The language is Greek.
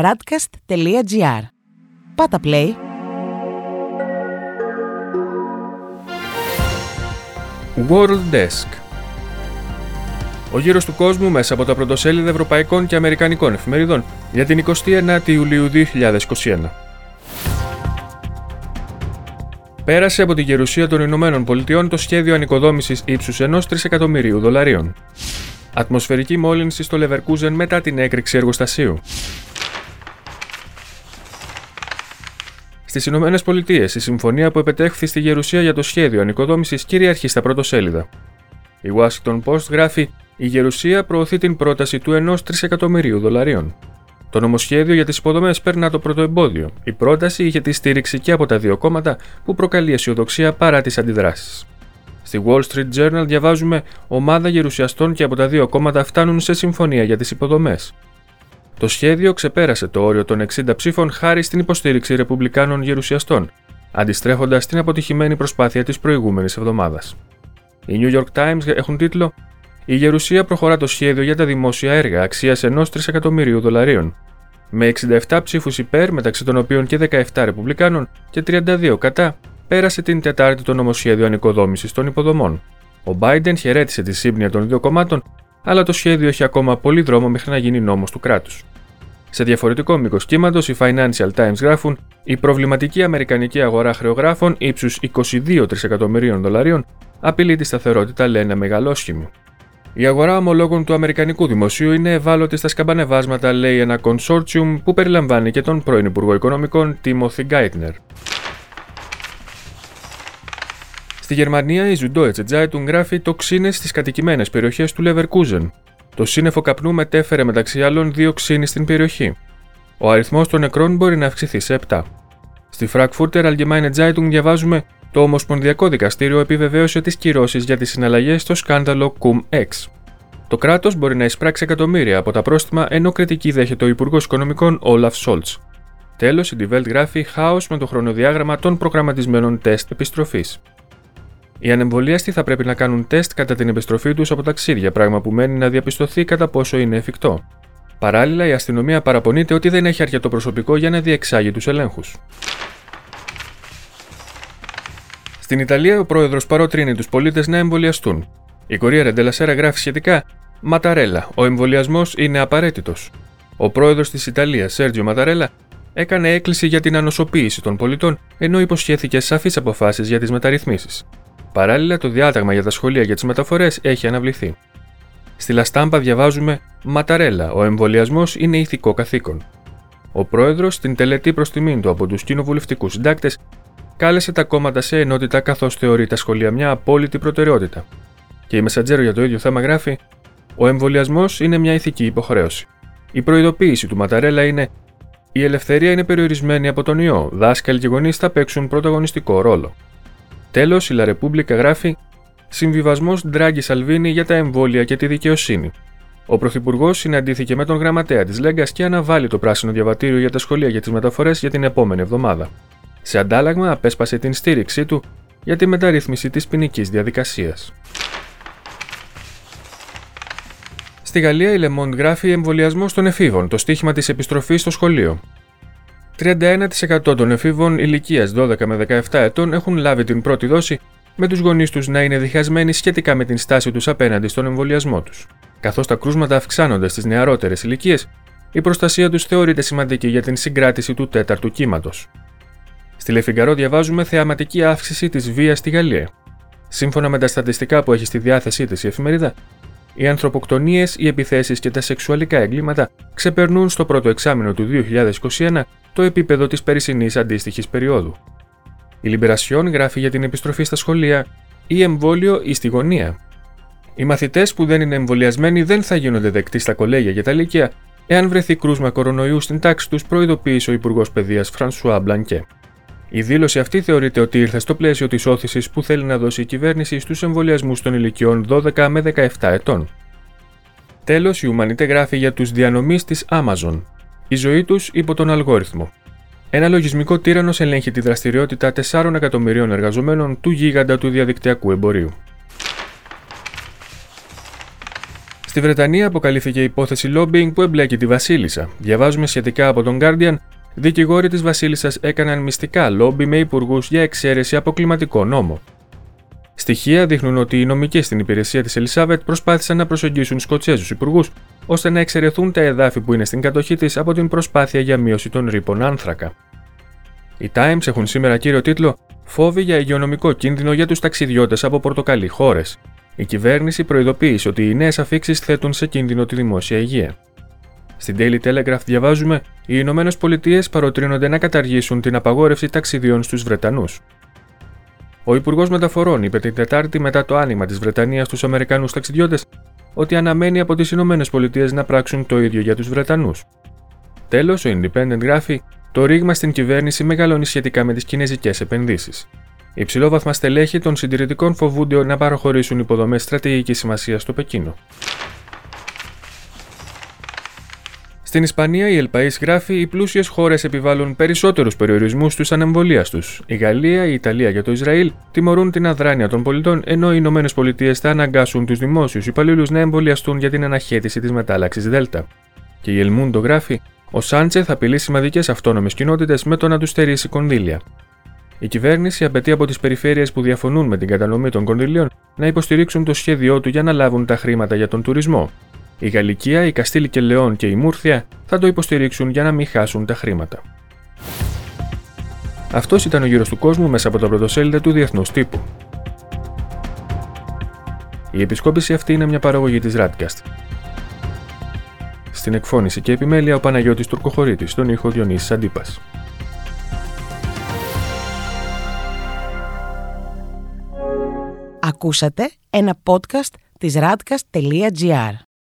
radcast.gr. Πάτα play. World Desk Ο γύρος του κόσμου μέσα από τα πρωτοσέλιδα ευρωπαϊκών και αμερικανικών εφημερίδων για την 29η Ιουλίου 2021. Πέρασε από τη γερουσία των Ηνωμένων Πολιτειών το σχέδιο ανοικοδόμησης ύψους ενός τρισεκατομμυρίου δολαρίων. Ατμοσφαιρική μόλυνση στο Λεβερκούζεν μετά την έκρηξη εργοστασίου. Στις Ηνωμένες Πολιτείες, η συμφωνία που επετέχθη στη Γερουσία για το σχέδιο ανοικοδόμησης κυριαρχεί στα πρωτοσέλιδα. Η Washington Post γράφει: Η Γερουσία προωθεί την πρόταση του 1 τρισεκατομμυρίου δολαρίων. Το νομοσχέδιο για τις υποδομές περνά το πρώτο εμπόδιο. Η πρόταση είχε τη στήριξη και από τα δύο κόμματα που προκαλεί αισιοδοξία παρά τις αντιδράσεις. Στη Wall Street Journal διαβάζουμε: Ομάδα γερουσιαστών και από τα δύο κόμματα φτάνουν σε συμφωνία για τις υποδομές. Το σχέδιο ξεπέρασε το όριο των 60 ψήφων χάρη στην υποστήριξη ρεπουμπλικάνων γερουσιαστών, αντιστρέφοντα την αποτυχημένη προσπάθεια της προηγούμενης εβδομάδας. Οι New York Times έχουν τίτλο Η Γερουσία προχωρά το σχέδιο για τα δημόσια έργα αξίας ενός τρισεκατομμυρίου δολαρίων. Με 67 ψήφους υπέρ, μεταξύ των οποίων και 17 ρεπουμπλικάνων και 32 κατά, πέρασε την Τετάρτη το νομοσχέδιο ανοικοδόμησης των υποδομών. Ο Biden χαιρέτησε τη σύμπνοια των δύο κομμάτων, αλλά το σχέδιο έχει ακόμα πολύ δρόμο μέχρι να γίνει νόμος του κράτους. Σε διαφορετικό μήκος κύματος, οι Financial Times γράφουν: Η προβληματική αμερικανική αγορά χρεογράφων ύψους 22 τρισεκατομμυρίων δολαρίων απειλεί τη σταθερότητα, λένε μεγαλόσχημοι. Η αγορά ομολόγων του Αμερικανικού Δημοσίου είναι ευάλωτη στα σκαμπανεβάσματα, λέει ένα consortium που περιλαμβάνει και τον πρώην Υπουργό Οικονομικών Timothy Geithner. Στη Γερμανία, η Süddeutsche Zeitung γράφει τοξίνες στις κατοικημένες περιοχές του Leverkusen. Το σύννεφο καπνού μετέφερε μεταξύ άλλων δύο ξύνη στην περιοχή. Ο αριθμός των νεκρών μπορεί να αυξηθεί σε 7. Στη Frankfurter Allgemeine Zeitung διαβάζουμε το Ομοσπονδιακό Δικαστήριο επιβεβαίωσε τις κυρώσεις για τις συναλλαγές στο σκάνδαλο Cum-Ex. Το κράτος μπορεί να εισπράξει εκατομμύρια από τα πρόστιμα ενώ κριτική δέχεται ο Υπουργός Οικονομικών Olaf Scholz. Τέλος, η Die Welt γράφει χάος με το χρονοδιάγραμμα των προγραμματισμένων τεστ επιστροφής. Οι ανεμβολίαστοι θα πρέπει να κάνουν τεστ κατά την επιστροφή τους από ταξίδια, πράγμα που μένει να διαπιστωθεί κατά πόσο είναι εφικτό. Παράλληλα, η αστυνομία παραπονείται ότι δεν έχει αρκετό προσωπικό για να διεξάγει τους ελέγχους. Στην Ιταλία, ο πρόεδρος παροτρύνει τους πολίτες να εμβολιαστούν. Η Κορία Ρεντελασέρα γράφει σχετικά: Ματαρέλα, ο εμβολιασμός είναι απαραίτητος. Ο πρόεδρος της Ιταλίας, Σέρτζιο Ματαρέλα, έκανε έκκληση για την ανοσοποίηση των πολιτών, ενώ υποσχέθηκε σαφείς αποφάσεις για τις μεταρρυθμίσεις. Παράλληλα, το διάταγμα για τα σχολεία για τις μεταφορές έχει αναβληθεί. Στη Λαστάμπα διαβάζουμε Ματαρέλα, ο εμβολιασμός είναι ηθικό καθήκον. Ο πρόεδρος, στην τελετή προς τιμήν του από τους κοινοβουλευτικούς συντάκτες, κάλεσε τα κόμματα σε ενότητα καθώς θεωρεί τα σχολεία μια απόλυτη προτεραιότητα. Και η Μεσαντζέρο για το ίδιο θέμα γράφει: Ο εμβολιασμός είναι μια ηθική υποχρέωση. Η προειδοποίηση του Ματαρέλα είναι: Η ελευθερία είναι περιορισμένη από τον ιό. Δάσκαλοι και γονείς θα παίξουν πρωταγωνιστικό ρόλο. Τέλος, η Λαρεπούμπλικα γράφει Συμβιβασμός Ντράγκη Σαλβίνη για τα εμβόλια και τη δικαιοσύνη. Ο Πρωθυπουργός συναντήθηκε με τον γραμματέα της Λέγκας και αναβάλει το πράσινο διαβατήριο για τα σχολεία για τις μεταφορές για την επόμενη εβδομάδα. Σε αντάλλαγμα, απέσπασε την στήριξή του για τη μεταρρύθμιση της ποινικής διαδικασίας. Στη Γαλλία, η Λεμόντ γράφει εμβολιασμός των εφήβων, το στίχημα της επιστροφής στο σχολείο. 31% των εφήβων ηλικίας 12 με 17 ετών έχουν λάβει την πρώτη δόση, με τους γονείς τους να είναι διχασμένοι σχετικά με την στάση τους απέναντι στον εμβολιασμό τους. Καθώς τα κρούσματα αυξάνονται στις νεαρότερες ηλικίες, η προστασία τους θεωρείται σημαντική για την συγκράτηση του τέταρτου κύματος. Στη Λεφιγκαρό διαβάζουμε θεαματική αύξηση της βίας στη Γαλλία. Σύμφωνα με τα στατιστικά που έχει στη διάθεσή της η εφημερίδα, οι ανθρωποκτονίες, οι επιθέσεις και τα σεξουαλικά εγκλήματα ξεπερνούν στο πρώτο εξάμεινο του 2021 το επίπεδο της περσινή αντίστοιχης περίοδου. Η Λιμπερασιόν γράφει για την επιστροφή στα σχολεία ή εμβόλιο ή στη γωνία. Οι μαθητές που δεν είναι εμβολιασμένοι δεν θα γίνονται δεκτοί στα κολέγια και τα λύκεια εάν βρεθεί κρούσμα κορονοϊού στην τάξη τους, προειδοποίησε ο Υπουργός Παιδείας Φρανσουά Μπλανκέ. Η δήλωση αυτή θεωρείται ότι ήρθε στο πλαίσιο της όθησης που θέλει να δώσει η κυβέρνηση στους εμβολιασμούς των ηλικιών 12 με 17 ετών. Τέλος, η Ουμανίτε γράφει για τους διανομής της Amazon, η ζωή τους υπό τον αλγόριθμο. Ένα λογισμικό τύρανος ελέγχει τη δραστηριότητα 4 εκατομμυρίων εργαζομένων του γίγαντα του διαδικτυακού εμπορίου. Στη Βρετανία αποκαλύφθηκε υπόθεση lobbying που εμπλέκει τη Βασίλισσα. Διαβάζουμε σχετικά από τον Guardian. Δικηγόροι της Βασίλισσας έκαναν μυστικά λόμπι με υπουργούς για εξαίρεση από κλιματικό νόμο. Στοιχεία δείχνουν ότι οι νομικοί στην υπηρεσία της Ελισάβετ προσπάθησαν να προσεγγίσουν Σκοτσέζους υπουργούς ώστε να εξαιρεθούν τα εδάφη που είναι στην κατοχή της από την προσπάθεια για μείωση των ρήπων άνθρακα. Οι Times έχουν σήμερα κύριο τίτλο Φόβοι για υγειονομικό κίνδυνο για τους ταξιδιώτες από πορτοκαλί χώρες. Η κυβέρνηση προειδοποίησε ότι οι νέες αφήξεις θέτουν σε κίνδυνο τη δημόσια υγεία. Στην Daily Telegraph διαβάζουμε: Οι Ηνωμένες Πολιτείες παροτρύνονται να καταργήσουν την απαγόρευση ταξιδιών στους Βρετανούς. Ο Υπουργός Μεταφορών είπε την Τετάρτη μετά το άνοιγμα της Βρετανίας στους Αμερικανούς ταξιδιώτες ότι αναμένει από τις Ηνωμένες Πολιτείες να πράξουν το ίδιο για τους Βρετανούς. Τέλος, ο Independent γράφει: Το ρήγμα στην κυβέρνηση μεγαλώνει σχετικά με τις κινέζικες επενδύσεις. Οι υψηλόβαθμα στελέχη των συντηρητικών φοβούνται να παραχωρήσουν υποδομές στρατηγικής σημασίας στο Πεκίνο. Στην Ισπανία, η Ελπαή γράφει: Οι πλούσιες χώρες επιβάλλουν περισσότερους περιορισμούς στου ανεμβολίας τους. Η Γαλλία, η Ιταλία και το Ισραήλ τιμωρούν την αδράνεια των πολιτών, ενώ οι Ηνωμένες Πολιτείες θα αναγκάσουν τους δημόσιους υπαλλήλους να εμβολιαστούν για την αναχέτηση της μετάλλαξης Δέλτα. Και η Ελμούντο γράφει: Ο Σάντσε θα απειλεί σημαντικές αυτόνομες κοινότητες με το να τους στερήσει κονδύλια. Η κυβέρνηση απαιτεί από τις περιφέρειες που διαφωνούν με την κατανομή των κονδυλίων να υποστηρίξουν το σχέδιό του για να λάβουν τα χρήματα για τον τουρισμό. Η Γαλλικία, η Καστήλη και Λεόν και η Μούρθια θα το υποστηρίξουν για να μην χάσουν τα χρήματα. Αυτός ήταν ο γύρος του κόσμου μέσα από τα πρωτοσέλιδα του Διεθνούς Τύπου. Η επισκόπηση αυτή είναι μια παραγωγή της Radcast. Στην εκφώνηση και επιμέλεια ο Παναγιώτης Τουρκοχωρήτης, στον ήχο Διονύσης Αντίπας. Ακούσατε ένα podcast της radcast.gr.